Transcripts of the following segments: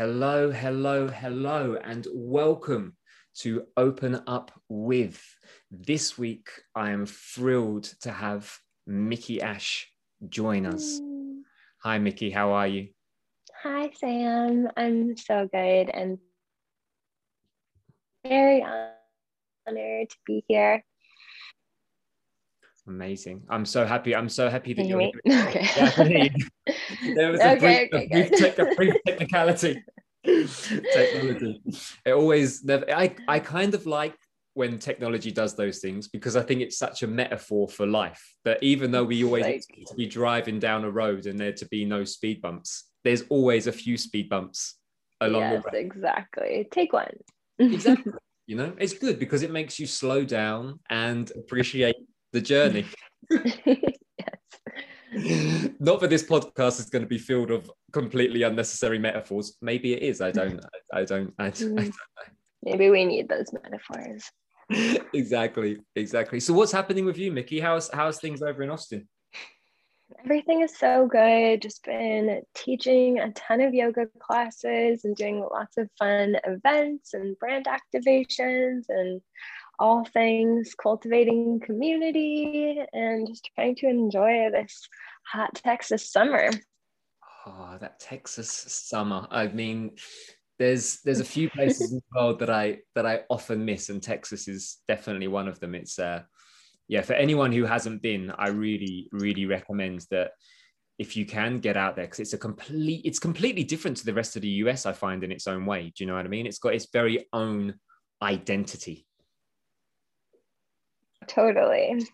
Hello, hello, hello, and welcome to Open Up With. This week, I am thrilled to have Miki Ash join us. Mm. Hi, Miki, how are you? Hi, Sam. I'm so good and very honored to be here. Amazing. I'm so happy. I'm so happy that you're here. Okay. Yeah, I can hear you. There was a Okay, brief, okay, a brief, tech- a brief technicality. technology. It always never. I I kind of like when technology does those things because I think it's such a metaphor for life that even though we always Like- to be driving down a road and there to be no speed bumps, there's always a few speed bumps along yes, the way. exactly. Take one. Exactly. You know, it's good because it makes you slow down and appreciate the journey. yes. Not that this podcast is going to be filled of completely unnecessary metaphors. Maybe it is. I don't. I, I don't. I, I mm. Maybe we need those metaphors. exactly. Exactly. So, what's happening with you, Miki? How's how's things over in Austin? Everything is so good. Just been teaching a ton of yoga classes and doing lots of fun events and brand activations and all things cultivating community and just trying to enjoy this hot Texas summer. Oh, that Texas summer. I mean, there's there's a few places in the world that I that I often miss, and Texas is definitely one of them. It's uh, yeah, for anyone who hasn't been, I really really recommend that if you can get out there because it's a complete it's completely different to the rest of the US. I find in its own way. Do you know what I mean? It's got its very own identity. Totally.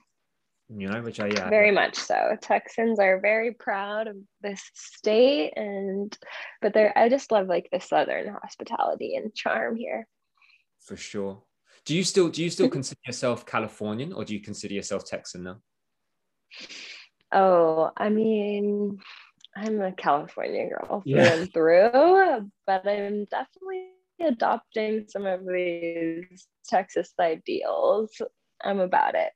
You know, which I yeah, very much so texans are very proud of this state and but they're i just love like the southern hospitality and charm here for sure. Do you still do you still consider yourself Californian or do you consider yourself Texan now? oh i mean i'm a california girl through Yeah. and through but i'm definitely adopting some of these texas ideals i'm about it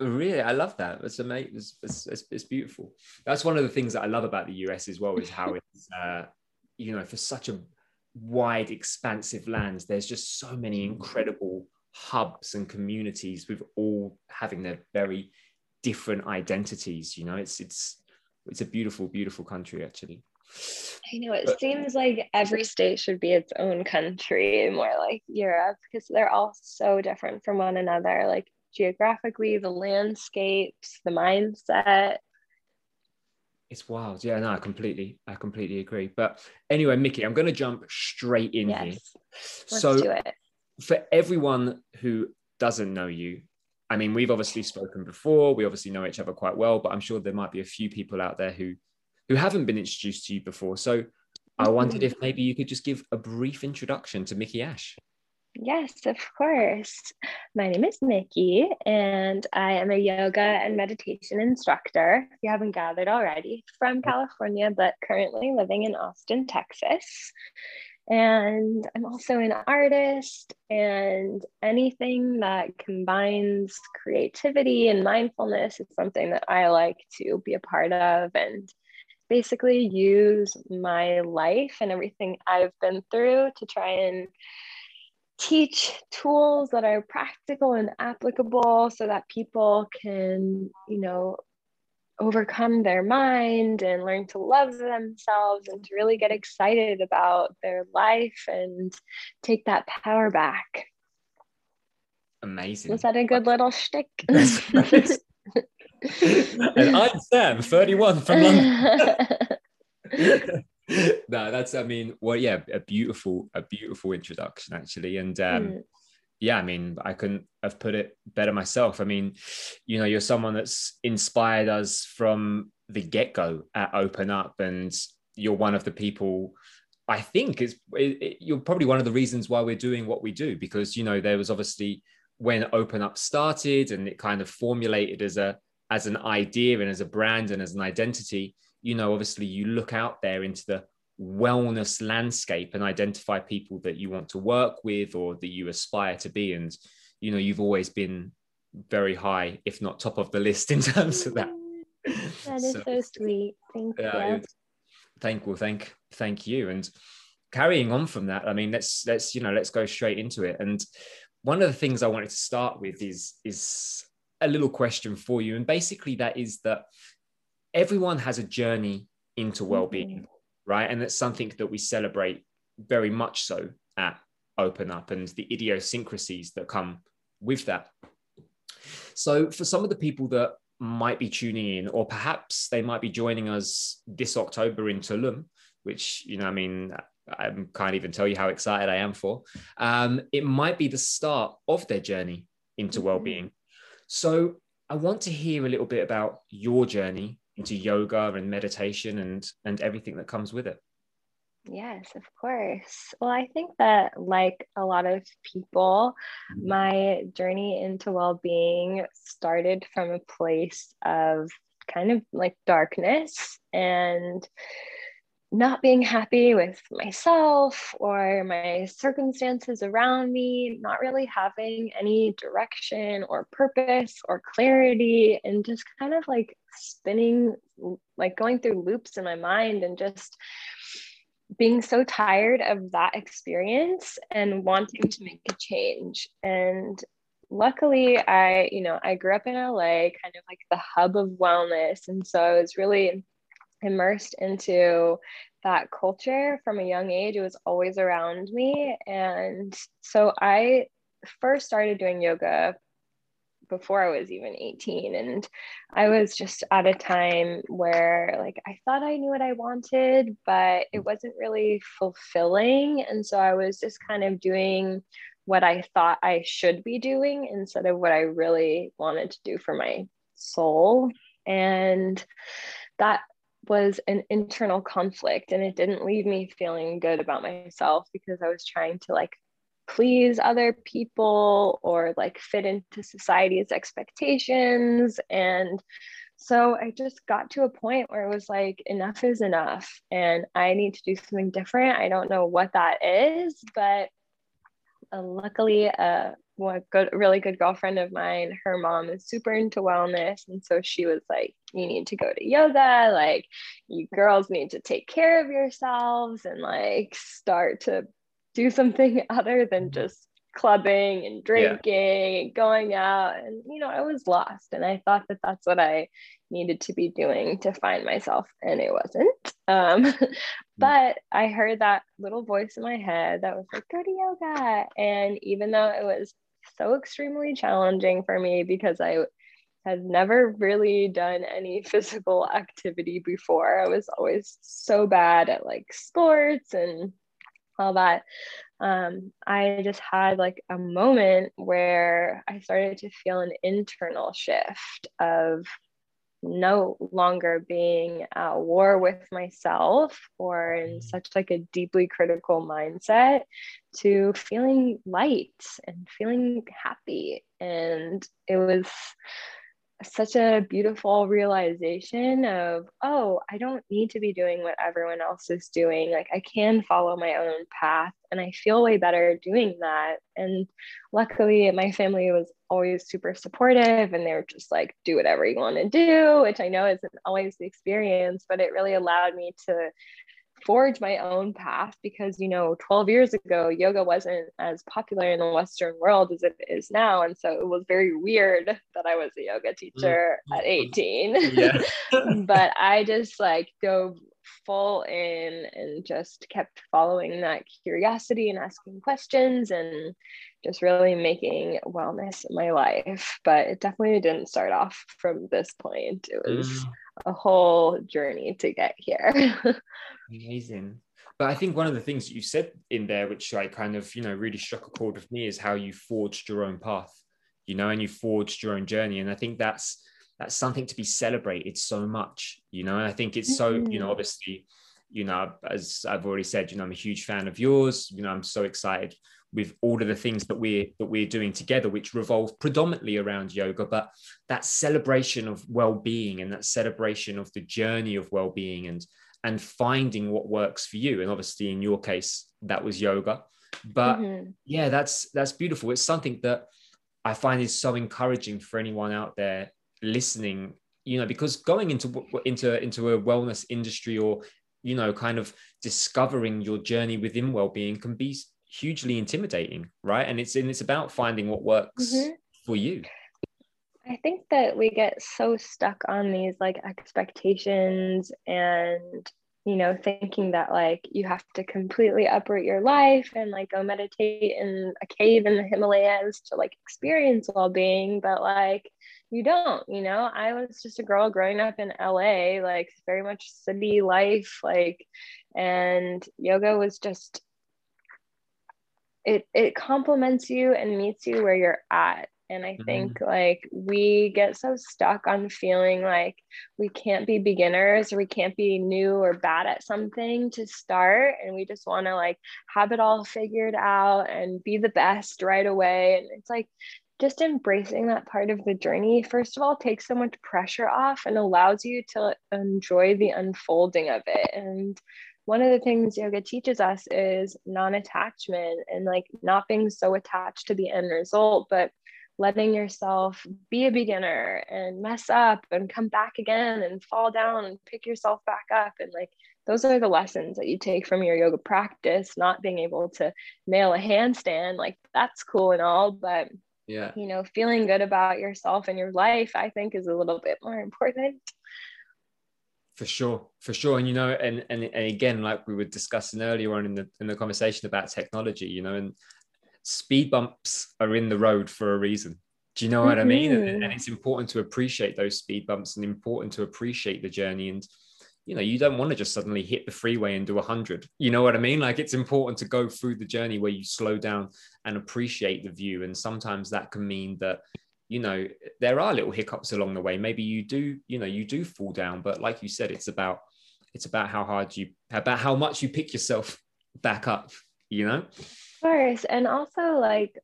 Really, I love that. It's amazing. It's, it's, it's, it's beautiful. That's one of the things that I love about the US as well is how it's, uh, you know, for such a wide, expansive land, there's just so many incredible hubs and communities with all having their very different identities. You know, it's it's it's a beautiful, beautiful country actually. I know it But- seems like every state should be its own country, more like Europe, because they're all so different from one another, like geographically, the landscapes, the mindset. It's wild. Yeah, no, I completely, I completely agree. But anyway, Miki, I'm going to jump straight in here. Let's so for everyone who doesn't know you, I mean, we've obviously spoken before. We obviously know each other quite well, but I'm sure there might be a few people out there who who haven't been introduced to you before. So I mm-hmm. wondered if maybe you could just give a brief introduction to Miki Ash. Yes, of course. My name is Nikki, and I am a yoga and meditation instructor. If you haven't gathered already, from California, but currently living in Austin, Texas. And I'm also an artist, and anything that combines creativity and mindfulness is something that I like to be a part of and basically use my life and everything I've been through to try and teach tools that are practical and applicable so that people can, you know, overcome their mind and learn to love themselves and to really get excited about their life and take that power back. Amazing. Was that a good little shtick? And I'm Sam, 31 from London. no, that's I mean, well, yeah, a beautiful, a beautiful introduction actually, and um, Mm. yeah, I mean, I couldn't have put it better myself. I mean, you know, you're someone that's inspired us from the get go at Open Up, and you're one of the people. I think is it, it- you're probably one of the reasons why we're doing what we do because you know there was obviously when Open Up started and it kind of formulated as a as an idea and as a brand and as an identity. You know, obviously you look out there into the wellness landscape and identify people that you want to work with or that you aspire to be and you know you've always been very high if not top of the list in terms of that That is so, sweet. Thank you. thank well thank thank you and carrying on from that, I mean, let's let's you know let's go straight into it. And one of the things I wanted to start with is is a little question for you, and basically that is that everyone has a journey into well-being, mm-hmm. right? And that's something that we celebrate very much so at Open Up, and the idiosyncrasies that come with that. So, for some of the people that might be tuning in, or perhaps they might be joining us this October in Tulum, which, you know, I mean, I can't even tell you how excited I am for. Um, it might be the start of their journey into mm-hmm. well-being. So I want to hear a little bit about your journey into yoga and meditation and and everything that comes with it. Yes, of course. Well, I think that, like a lot of people, mm-hmm. my journey into well being started from a place of kind of like darkness and not being happy with myself or my circumstances around me, not really having any direction or purpose or clarity, and just kind of like spinning, like going through loops in my mind and just being so tired of that experience and wanting to make a change. And luckily, I, you know, I grew up in LA, kind of like the hub of wellness. And so I was really immersed into that culture from a young age. It was always around me. And so I first started doing yoga before I was even 18. And I was just at a time where, like, I thought I knew what I wanted, but it wasn't really fulfilling. And so I was just kind of doing what I thought I should be doing instead of what I really wanted to do for my soul. And that was an internal conflict and it didn't leave me feeling good about myself because I was trying to like please other people or like fit into society's expectations and so I just got to a point where it was like enough is enough and I need to do something different. I don't know what that is, but uh, luckily uh, one good really good girlfriend of mine. Her mom is super into wellness. And so she was like you need to go to yoga. Like you girls need to take care of yourselves and like start to do something other than mm-hmm. just clubbing and drinking yeah. and going out. And you know i was lost. And i thought that that's what i needed to be doing to find myself. And it wasn't. Um, mm. but i heard that little voice in my head that was like go to yoga. And even though it was so extremely challenging for me because I had never really done any physical activity before. I was always so bad at like sports and all that. Um, I just had like a moment where I started to feel an internal shift of no longer being at war with myself or in mm. such like a deeply critical mindset to feeling light and feeling happy. And it was such a beautiful realization of oh i don't need to be doing what everyone else is doing. Like i can follow my own path and i feel way better doing that. And luckily my family was always super supportive and they were just like do whatever you want to do which i know isn't always the experience but it really allowed me to forge my own path because you know 12 years ago yoga wasn't as popular in the western world as it is now and so it was very weird that i was a yoga teacher mm-hmm. at 18 yeah. but i just like dove full in and just kept following that curiosity and asking questions and just really making wellness my life but it definitely didn't start off from this point it was mm. a whole journey to get here Amazing. But I think one of the things that you said in there, which I kind of, you know, really struck a chord with me is how you forged your own path, you know, and you forged your own journey. And I think that's that's something to be celebrated so much, you know. And I think it's so, you know, mm. obviously, you know, as I've already said, you know, I'm a huge fan of yours. You know, I'm so excited with all of the things that we're that we're doing together, which revolve predominantly around yoga, but that celebration of well-being and that celebration of the journey of well-being and and finding what works for you and obviously in your case that was yoga but mm-hmm. yeah that's that's beautiful it's something that i find is so encouraging for anyone out there listening you know because going into into into a wellness industry or you know kind of discovering your journey within well-being can be hugely intimidating right? And it's and it's about finding what works mm-hmm. for you. I think that we get so stuck on these like expectations and you know thinking that like you have to completely uproot your life and like go meditate in a cave in the Himalayas to like experience well-being. But like you don't you know I was just a girl growing up in LA like very much city life like and yoga was just it it complements you and meets you where you're at and I mm-hmm. think like we get so stuck on feeling like we can't be beginners or we can't be new or bad at something to start. And we just want to like have it all figured out and be the best right away. And it's like just embracing that part of the journey, first of all, takes so much pressure off and allows you to enjoy the unfolding of it. And one of the things yoga teaches us is non attachment and like not being so attached to the end result, but letting yourself be a beginner and mess up and come back again and fall down and pick yourself back up and like those are the lessons that you take from your yoga practice not being able to nail a handstand like that's cool and all but yeah you know feeling good about yourself and your life i think is a little bit more important for sure for sure and you know and, and and again like we were discussing earlier on in the in the conversation about technology you know and speed bumps are in the road for a reason. Do you know what mm-hmm. I mean? And, and, mm-hmm. it's important to appreciate those speed bumps and important to appreciate the journey. And, you know, you don't want to just suddenly hit the freeway and do 100. You know what I mean? Like it's important to go through the journey where you slow down and appreciate the view. And sometimes that can mean that, you know, there are little hiccups along the way. Maybe you do, you know, you do fall down. But like you said, it's about, it's about how hard you, about how much you pick yourself back up, you know? Of course. And also, like,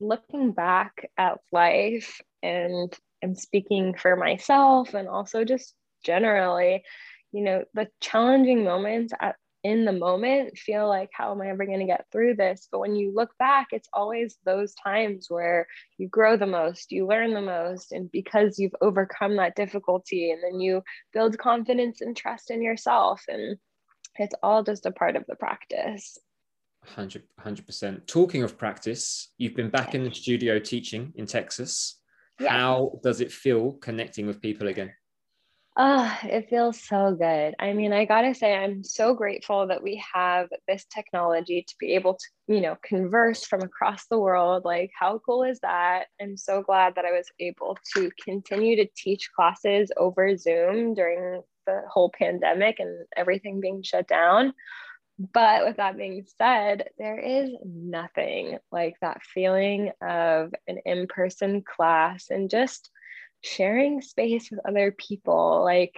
looking back at life and I'm speaking for myself and also just generally, you know, the challenging moments at, in the moment feel like, how am I ever going to get through this? But when you look back, it's always those times where you grow the most, you learn the most, and because you've overcome that difficulty, and then you build confidence and trust in yourself. And it's all just a part of the practice. 100 100% talking of practice you've been back in the studio teaching in texas yeah. how does it feel connecting with people again oh, it feels so good. I mean, I gotta say, I'm so grateful that we have this technology to be able to, you know, converse from across the world. Like, how cool is that? I'm so glad that I was able to continue to teach classes over Zoom during the whole pandemic and everything being shut down. But with that being said, there is nothing like that feeling of an in person class and just sharing space with other people. Like,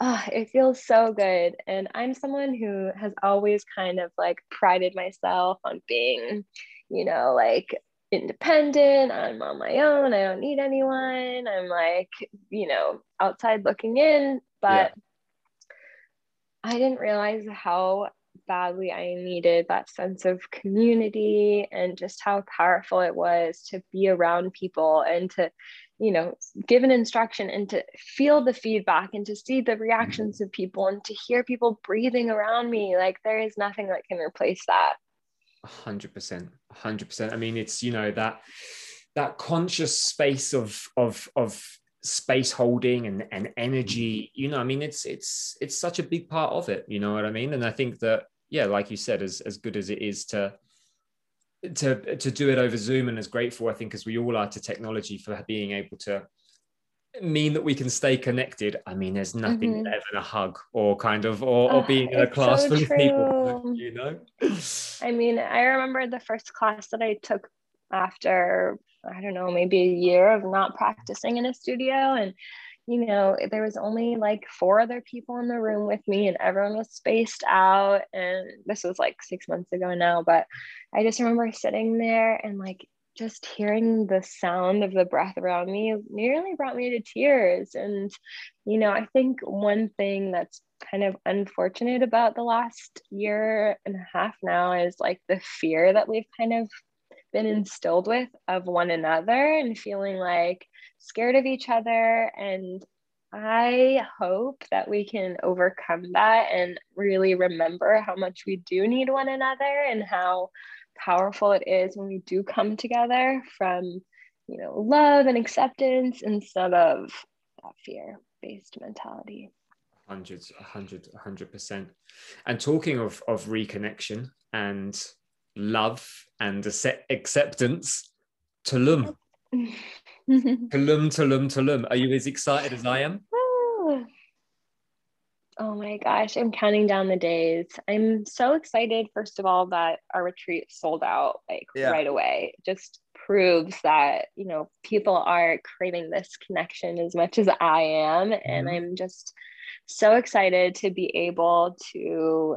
oh, it feels so good. And I'm someone who has always kind of like prided myself on being, you know, like independent. I'm on my own. I don't need anyone. I'm like, you know, outside looking in. But yeah. I didn't realize how badly I needed that sense of community and just how powerful it was to be around people and to, you know, give an instruction and to feel the feedback and to see the reactions of people and to hear people breathing around me. Like there is nothing that can replace that. 100%. 100%. I mean, it's, you know, that that conscious space of of of space holding and, and energy you know i mean it's it's it's such a big part of it you know what i mean and i think that yeah, like you said, as as good as it is to to to do it over Zoom, and as grateful I think as we all are to technology for being able to mean that we can stay connected. I mean, there's nothing mm-hmm. better than a hug or kind of or, or being in a class so full true. of people, you know. I mean, I remember the first class that I took after I don't know, maybe a year of not practicing in a studio and you know, there was only like four other people in the room with me and everyone was spaced out. And this was like six months ago now, but I just remember sitting there and like just hearing the sound of the breath around me nearly brought me to tears. And, you know, I think one thing that's kind of unfortunate about the last year and a half now is like the fear that we've kind of been instilled with of one another and feeling like scared of each other and I hope that we can overcome that and really remember how much we do need one another and how powerful it is when we do come together from, you know, love and acceptance instead of that fear based mentality. Hundreds, a hundred, a hundred percent. And talking of of reconnection and love and acceptance, Tulum. Tulum, Tulum, Tulum. Are you as excited as I am? Oh my gosh, I'm counting down the days. I'm so excited, first of all, that our retreat sold out like yeah. right away. It just proves that, you know, people are craving this connection as much as I am. Mm-hmm. And I'm just so excited to be able to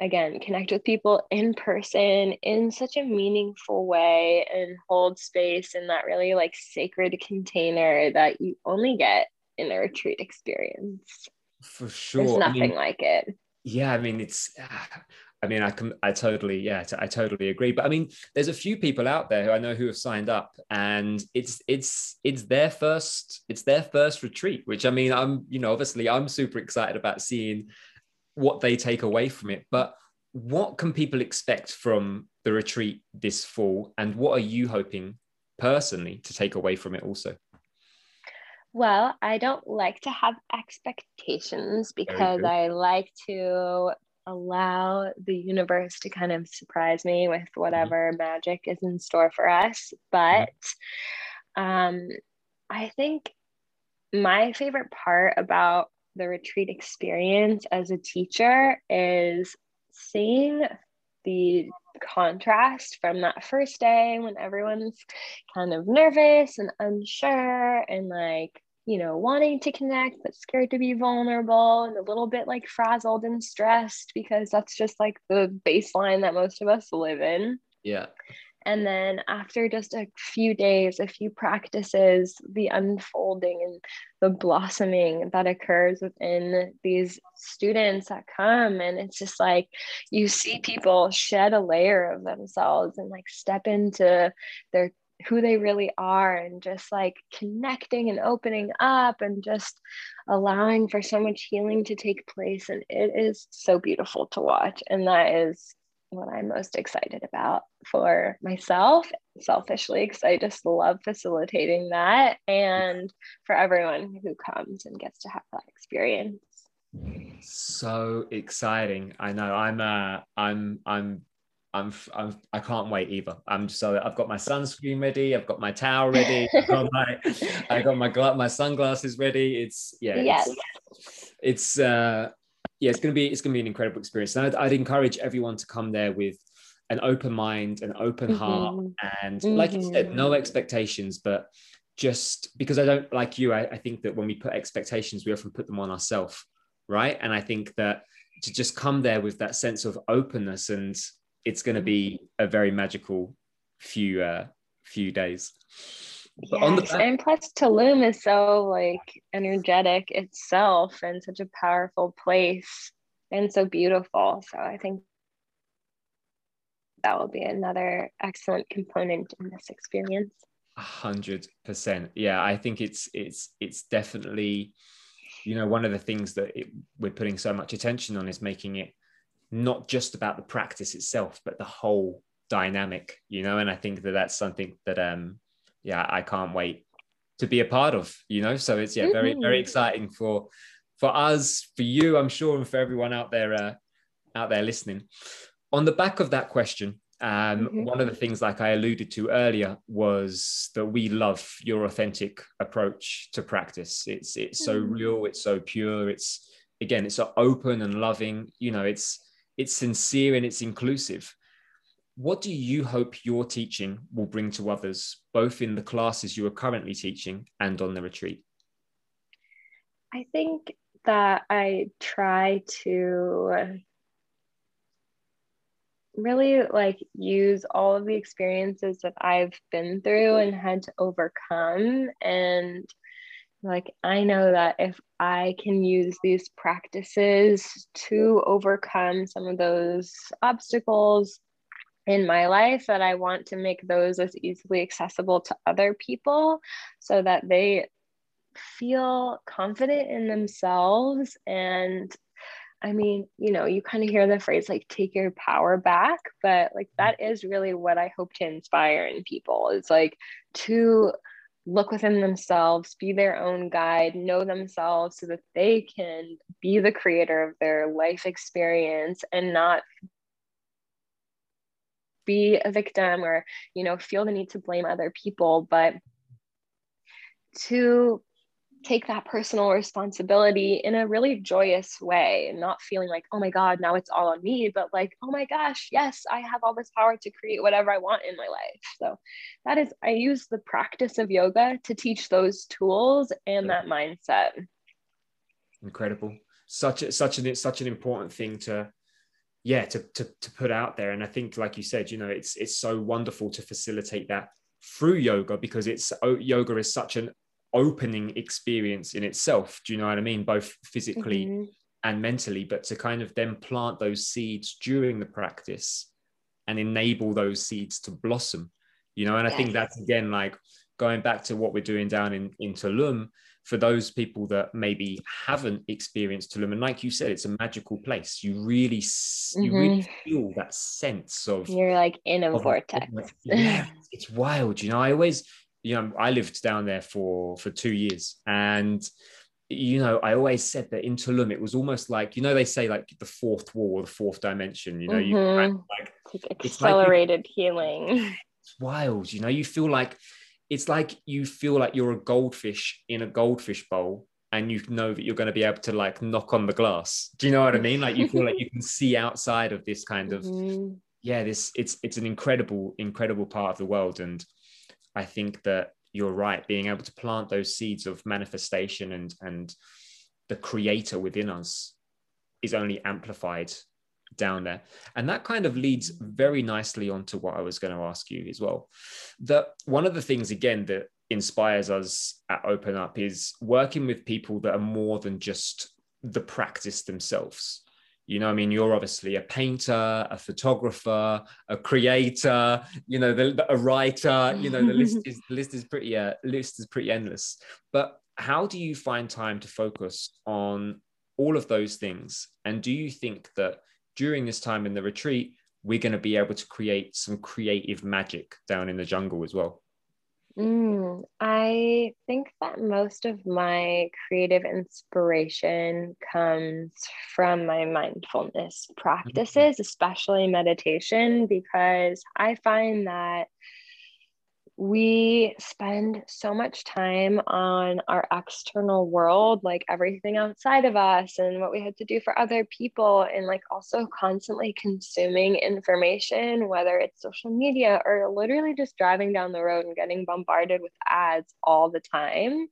again connect with people in person in such a meaningful way and hold space in that really like sacred container that you only get in a retreat experience. For sure there's nothing I mean, like it. Yeah i mean it's ah, i mean i can i totally yeah i totally agree. But i mean there's a few people out there who i know who have signed up and it's it's it's their first it's their first retreat which i mean i'm you know obviously i'm super excited about seeing what they take away from it. But what can people expect from the retreat this fall? And what are you hoping personally to take away from it also? Well, I don't like to have expectations because I like to allow the universe to kind of surprise me with whatever mm-hmm. magic is in store for us. But um, I think my favorite part about the retreat experience as a teacher is seeing the contrast from that first day when everyone's kind of nervous and unsure and like you know wanting to connect but scared to be vulnerable and a little bit like frazzled and stressed because that's just like the baseline that most of us live in. Yeah and then after just a few days, a few practices, the unfolding and the blossoming that occurs within these students that come. And it's just like you see people shed a layer of themselves and like step into their who they really are and just like connecting and opening up and just allowing for so much healing to take place and it is so beautiful to watch and that is what I'm most excited about for myself, selfishly, because I just love facilitating that and for everyone who comes and gets to have that experience. So exciting. I know I'm uh I'm I'm I'm, I'm I can't wait either. I'm so I've got my sunscreen ready. I've got my towel ready. I've got my I got my my sunglasses ready. It's yeah. Yes. It's, it's uh yeah, it's gonna be it's gonna be an incredible experience. And I'd, I'd encourage everyone to come there with an open mind, an open mm-hmm. heart, and mm-hmm. like you said, no expectations, but just because I don't like you, I, I think that when we put expectations, we often put them on ourselves, right? And I think that to just come there with that sense of openness, and it's going to be a very magical few uh, few days. But yes, back- and plus Tulum is so like energetic itself and such a powerful place and so beautiful. So I think that will be another excellent component in this experience. A hundred percent. Yeah, I think it's it's it's definitely, you know, one of the things that it, we're putting so much attention on is making it not just about the practice itself, but the whole dynamic. You know, and I think that that's something that um yeah, I can't wait to be a part of, you know. So it's yeah, very, very mm-hmm. exciting for for us, for you, I'm sure, and for everyone out there uh, out there listening. On the back of that question, um, mm-hmm. one of the things, like I alluded to earlier, was that we love your authentic approach to practice. It's it's so mm. real, it's so pure, it's again, it's so open and loving. You know, it's it's sincere and it's inclusive. What do you hope your teaching will bring to others, both in the classes you are currently teaching and on the retreat? I think that I try to really like use all of the experiences that I've been through and had to overcome and like I know that if I can use these practices to overcome some of those obstacles in my life that I want to make those as easily accessible to other people so that they feel confident in themselves. And I mean, you know, you kind of hear the phrase like take your power back, but like that mm-hmm. is really what I hope to inspire in people is like to look within themselves, be their own guide, know themselves so that they can be the creator of their life experience and not be a victim or, you know, feel the need to blame other people, but to take that personal responsibility in a really joyous way and not feeling like, oh my God, now it's all on me, but like, oh my gosh, yes, I have all this power to create whatever I want in my life. So that is, I use the practice of yoga to teach those tools and that mindset. Incredible. Such a, such an, such an important thing to, yeah, to, to, to put out there. And I think, like you said, you know, it's, it's so wonderful to facilitate that through yoga because it's oh, yoga is such an opening experience in itself. Do you know what I mean? Both physically mm-hmm. and mentally, but to kind of then plant those seeds during the practice and enable those seeds to blossom, you know. And yes. I think that's again like going back to what we're doing down in, in Tulum for those people that maybe haven't experienced Tulum. And like you said, it's a magical place. You really, mm-hmm. you really mm-hmm. feel that sense of you're like in a vortex. yeah, it's wild. You know, I always you know, I lived down there for for two years, and you know, I always said that in Tulum, it was almost like you know they say like the fourth wall or the fourth dimension. You know, mm-hmm. you of like accelerated like healing. It's wild. You know, you feel like it's like you feel like you're a goldfish in a goldfish bowl and you know that you're going to be able to like knock on the glass do you know what i mean like you feel like you can see outside of this kind of mm-hmm. yeah this it's it's an incredible incredible part of the world and I think that you're right, being able to plant those seeds of manifestation and and the creator within us is only amplified down there. And that kind of leads very nicely onto what I was going to ask you as well. That one of the things again that inspires us at Open Up is working with people that are more than just the practice themselves. You know, I mean, you're obviously a painter, a photographer, a creator. You know, the, the, a writer. You know, the list is the list is pretty uh, list is pretty endless. But how do you find time to focus on all of those things? And do you think that during this time in the retreat, we're going to be able to create some creative magic down in the jungle as well? Mm, I think that most of my creative inspiration comes from my mindfulness mm-hmm. practices, especially meditation, because I find that we spend so much time on our external world, like everything outside of us and what we had to do for other people, and like also constantly consuming information, whether it's social media or literally just driving down the road and getting bombarded with ads all the time.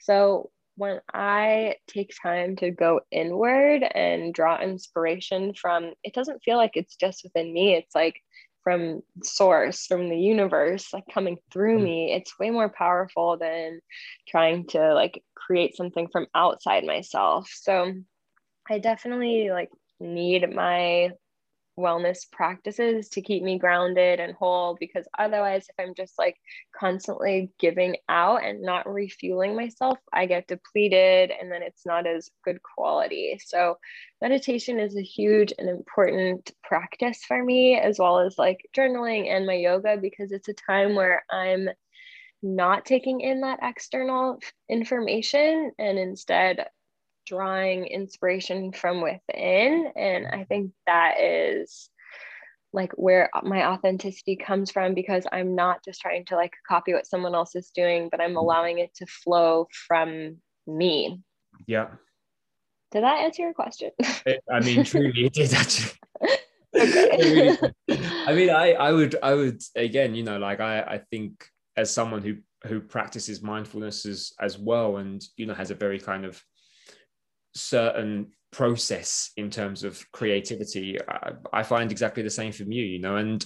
So, when I take time to go inward and draw inspiration from, it doesn't feel like it's just within me. It's like from source from the universe like coming through mm. me it's way more powerful than trying to like create something from outside myself so i definitely like need my wellness practices to keep me grounded and whole because otherwise if i'm just like constantly giving out and not refueling myself i get depleted and then it's not as good quality. So meditation is a huge and important practice for me as well as like journaling and my yoga because it's a time where i'm not taking in that external information and instead drawing inspiration from within. And I think that is like where my authenticity comes from because I'm not just trying to like copy what someone else is doing, but I'm mm-hmm. allowing it to flow from me. Yeah. Did that answer your question? I mean, truly, it did actually. okay. I mean, I, I would, I would again, you know, like I, I think as someone who who practices mindfulness as as well, and you know, has a very kind of certain process in terms of creativity I, I, find exactly the same from you you know and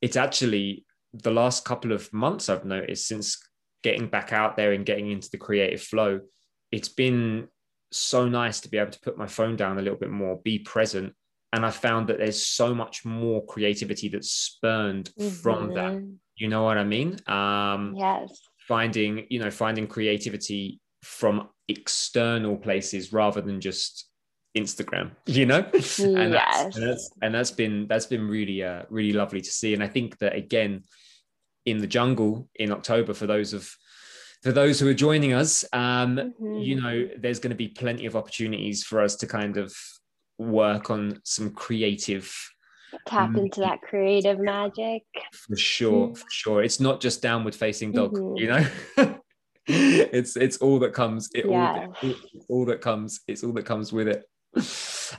it's actually the last couple of months i've noticed since getting back out there and getting into the creative flow it's been so nice to be able to put my phone down a little bit more be present and i found that there's so much more creativity that's spurned mm-hmm. from that mm-hmm. you know what i mean um yes finding you know finding creativity from external places rather than just Instagram, you know? and, yes. that's, and that's and that's been that's been really uh really lovely to see. And I think that again in the jungle in October for those of for those who are joining us, um, mm-hmm. you know, there's going to be plenty of opportunities for us to kind of work on some creative tap into that creative magic for sure for sure it's not just downward facing dog mm-hmm. you know it's it's all that comes it yeah. all, all that comes it's all that comes with it.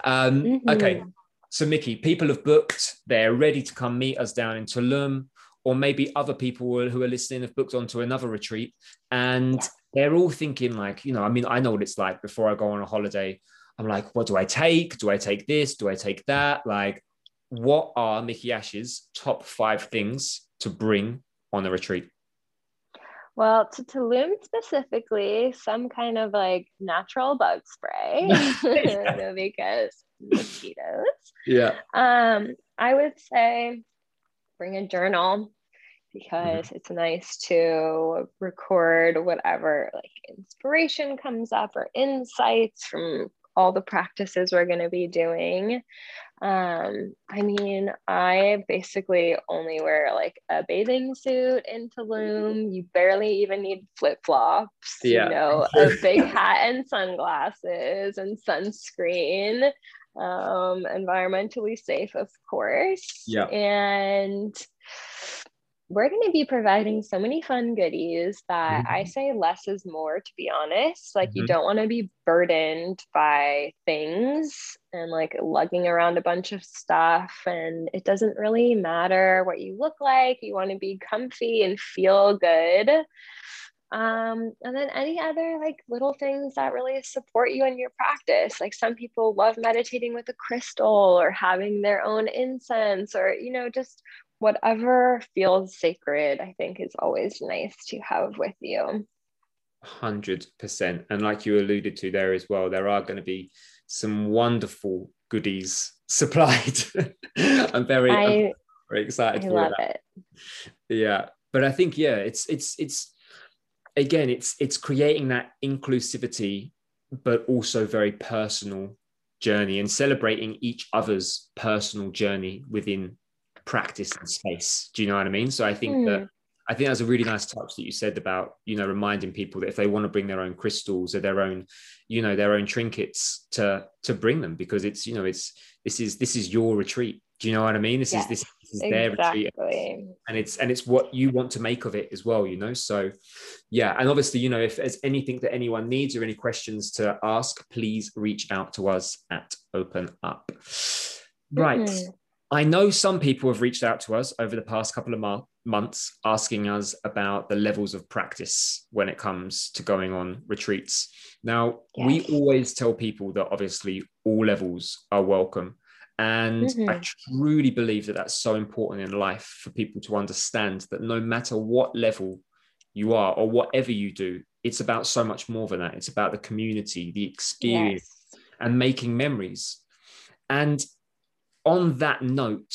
Um mm-hmm. okay. So Miki people have booked. They're ready to come meet us down in tulum or maybe other people who are listening have booked onto another retreat. And yeah. they're all thinking like you know i mean i know what it's like before i go on a holiday. I'm like what do i take? Do i take this? Do i take that? Like what are Miki Ash's top five things to bring on a retreat well, to Tulum specifically, some kind of like natural bug spray because mosquitoes. Yeah. Um, I would say bring a journal because mm-hmm. it's nice to record whatever like inspiration comes up or insights from all the practices we're going to be doing. Um, I mean, I basically only wear like a bathing suit in Tulum. You barely even need flip flops, yeah. you know, a big hat and sunglasses and sunscreen. Um, environmentally safe, of course. Yeah. And we're going to be providing so many fun goodies that mm-hmm. I say less is more, to be honest. Like, mm-hmm. you don't want to be burdened by things and like lugging around a bunch of stuff. And it doesn't really matter what you look like. You want to be comfy and feel good. Um, and then any other like little things that really support you in your practice. Like some people love meditating with a crystal or having their own incense or, you know, just whatever feels sacred, I think is always nice to have with you. 100%. And like you alluded to there as well, there are going to be some wonderful goodies supplied. I'm very, I, I'm very excited I for love that. it. Yeah. But I think, yeah, it's, it's, it's, again, it's, it's creating that inclusivity, but also very personal journey and celebrating each other's personal journey within practice and space. Do you know what I mean? So I think mm. that I think that's a really nice touch that you said about you know reminding people that if they want to bring their own crystals or their own you know their own trinkets to to bring them because it's you know it's this is this is your retreat. Do you know what I mean? This yes, is this, this is exactly. their retreat, and it's and it's what you want to make of it as well. You know, so yeah, and obviously you know if there's anything that anyone needs or any questions to ask, please reach out to us at Open Up. Right. Mm-hmm. I know some people have reached out to us over the past couple of mo- months asking us about the levels of practice when it comes to going on retreats. Now, yes. we always tell people that obviously all levels are welcome. And mm-hmm. I truly believe that that's so important in life for people to understand that no matter what level you are or whatever you do, it's about so much more than that. It's about the community, the experience, yes. and making memories. And on that note,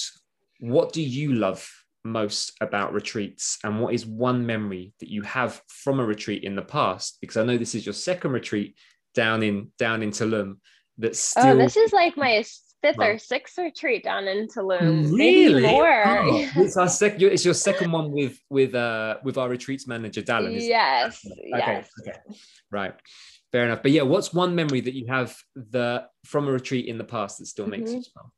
what do you love most about retreats? And what is one memory that you have from a retreat in the past? Because i know this is your second retreat down in down in tulum that's oh, still oh this is like my fifth or sixth retreat down in tulum. Really? Maybe more. Oh, it's our second it's your second one with with uh with our retreats manager Dallin yes okay, yes. okay. right. Fair enough. But yeah what's one memory that you have the from a retreat in the past that still makes mm-hmm. you smile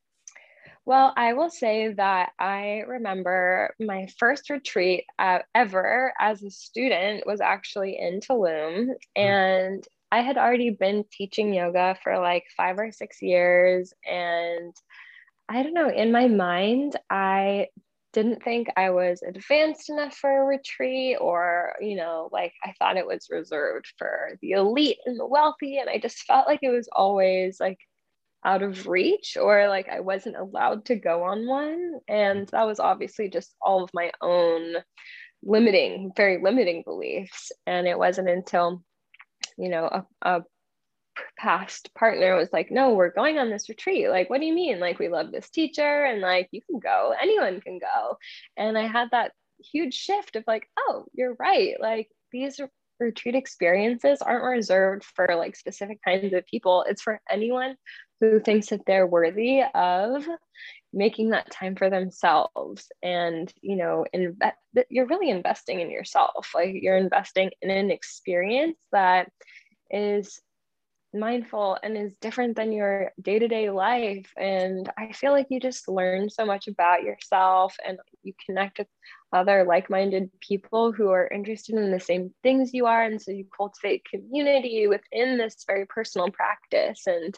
well, I will say that I remember my first retreat uh, ever as a student was actually in Tulum. Mm. And I had already been teaching yoga for like five or six years. And I don't know, in my mind, I didn't think I was advanced enough for a retreat, or, you know, like I thought it was reserved for the elite and the wealthy. And I just felt like it was always like out of reach or like I wasn't allowed to go on one. And that was obviously just all of my own limiting, very limiting beliefs. And it wasn't until, you know, a, a past partner was like, no, we're going on this retreat. Like, what do you mean? Like, we love this teacher and like, you can go, anyone can go. And I had that huge shift of like, oh, you're right. Like, these retreat experiences aren't reserved for like specific kinds of people. It's for anyone who thinks that they're worthy of making that time for themselves. And you know inve- you're really investing in yourself. Like you're investing in an experience that is mindful and is different than your day-to-day life. And i feel like you just learn so much about yourself and you connect with other like-minded people who are interested in the same things you are. And so you cultivate community within this very personal practice. And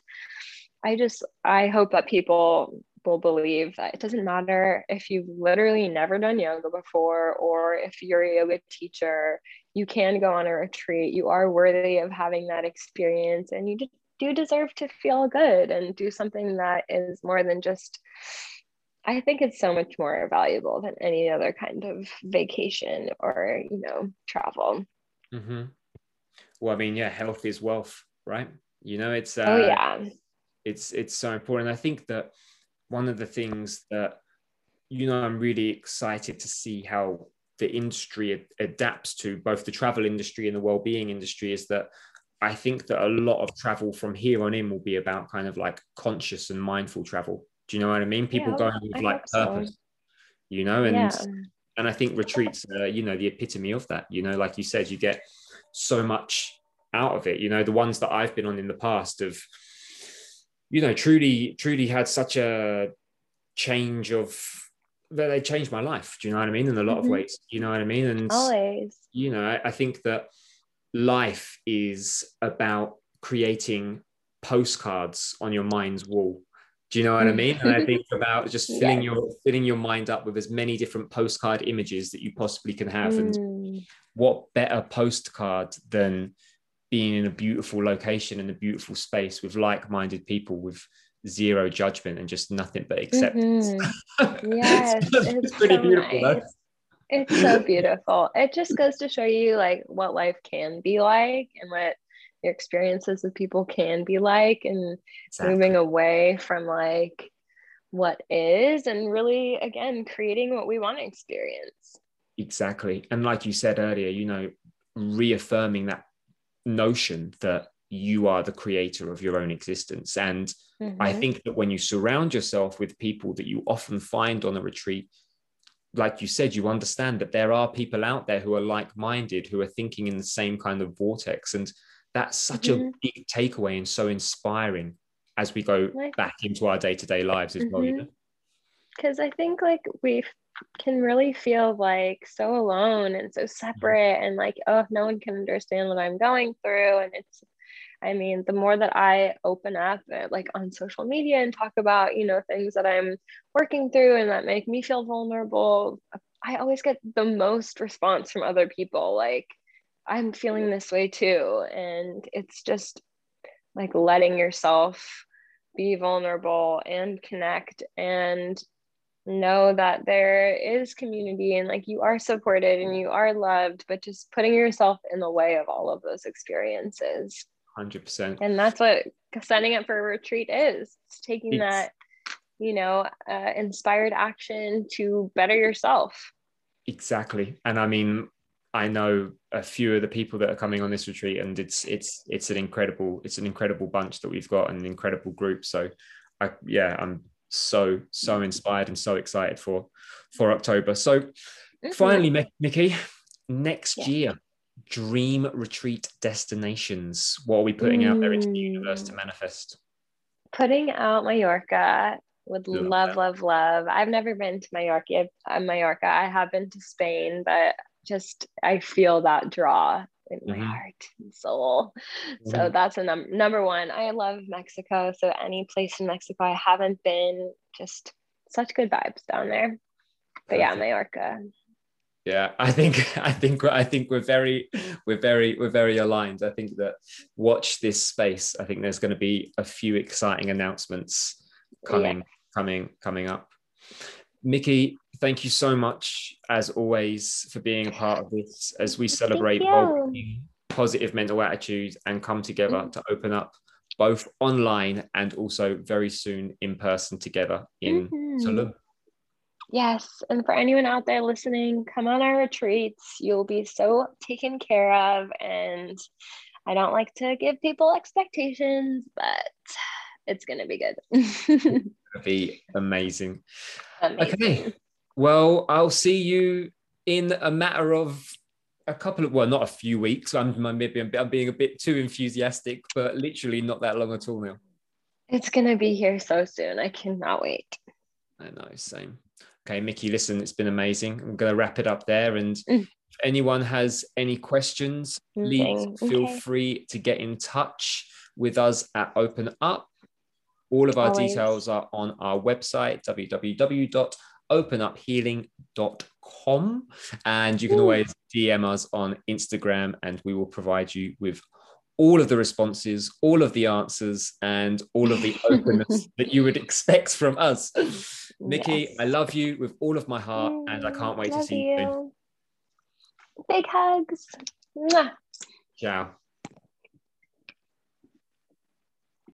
i just i hope that people will believe that it doesn't matter if you've literally never done yoga before or if you're a yoga teacher you can go on a retreat. You are worthy of having that experience and you do deserve to feel good and do something that is more than just i think it's so much more valuable than any other kind of vacation or you know travel. Mm-hmm. well i mean yeah health is wealth right? You know it's oh, uh, oh yeah it's it's so important i think that one of the things that you know i'm really excited to see how the industry ad- adapts to both the travel industry and the well-being industry is that I think that a lot of travel from here on in will be about kind of like conscious and mindful travel. Do you know what I mean? People yeah, going with I like purpose, so. you know, and yeah. and I think retreats are, you know, the epitome of that. You know, like you said, you get so much out of it. You know, the ones that I've been on in the past have, you know, truly, truly had such a change of that they changed my life. Do you know what I mean? In a lot mm-hmm. of ways, you know what I mean? And always, you know, I, I think that life is about creating postcards on your mind's wall. Do you know what I mean? And I think about just filling yes. your filling your mind up with as many different postcard images that you possibly can have. Mm. And what better postcard than being in a beautiful location and a beautiful space with like-minded people with zero judgment and just nothing but acceptance. Mm-hmm. Yes, it's, it's, pretty so beautiful. Nice. It's so beautiful. It just goes to show you like what life can be like and what your experiences with people can be like and exactly. moving away from like what is and really again creating what we want to experience. Exactly. And like you said earlier, you know, reaffirming that notion that you are the creator of your own existence. And mm-hmm. I think that when you surround yourself with people that you often find on a retreat, like you said, you understand that there are people out there who are like minded, who are thinking in the same kind of vortex. And that's such mm-hmm. a big takeaway and so inspiring as we go back into our day to day lives as mm-hmm. well. You mm-hmm. know? Because I think like we can really feel like so alone and so separate and like, oh, no one can understand what I'm going through. And it's I mean, the more that I open up uh, like on social media and talk about, you know, things that I'm working through and that make me feel vulnerable, I always get the most response from other people. Like, I'm feeling this way too. And it's just like letting yourself be vulnerable and connect and know that there is community and like you are supported and you are loved, but just putting yourself in the way of all of those experiences. 100%. And that's what signing up for a retreat is. It's taking it's, that, you know, uh, inspired action to better yourself. Exactly. And I mean, I know a few of the people that are coming on this retreat, and it's it's it's an incredible it's an incredible bunch that we've got, an incredible group. So, I yeah, I'm so so inspired and so excited for for October. So, mm-hmm. finally, Miki, next yeah. year, dream retreat destinations? What are we putting out there into the universe to manifest? Putting out Mallorca would love, love, love, love. I've never been to Mallorca. Mallorca. I have been to Spain, but just I feel that draw in my mm-hmm. heart and soul. Mm-hmm. So that's a num- number one. I love Mexico. So any place in Mexico I haven't been, just such good vibes down there. But yeah, Mallorca yeah i think i think i think we're very we're very we're very aligned i think that watch this space i think there's going to be a few exciting announcements coming yeah. coming coming up Miki thank you so much as always for being a part of this as we celebrate positive mental attitude and come together mm-hmm. to open up both online and also very soon in person together in mm-hmm. Tulum. Yes. And for anyone out there listening, come on our retreats. You'll be so taken care of. And I don't like to give people expectations, but it's going to be good. It'll be amazing. amazing. Okay. Well, I'll see you in a matter of a couple of well, not a few weeks. I'm maybe I'm being a bit too enthusiastic, but literally not that long at all now. It's gonna be here so soon. I cannot wait. I know, same. Okay, Miki, listen, it's been amazing. I'm gonna wrap it up there. And mm. if anyone has any questions, please okay. feel free to get in touch with us at Open Up. All of our Always. details are on our website, www.openuphealing.com. And you can Ooh. always DM us on Instagram and we will provide you with all of the responses, all of the answers, and all of the openness that you would expect from us. Miki, yes. I love you with all of my heart, and I can't wait love to see you. you. Big hugs. Mwah. Ciao.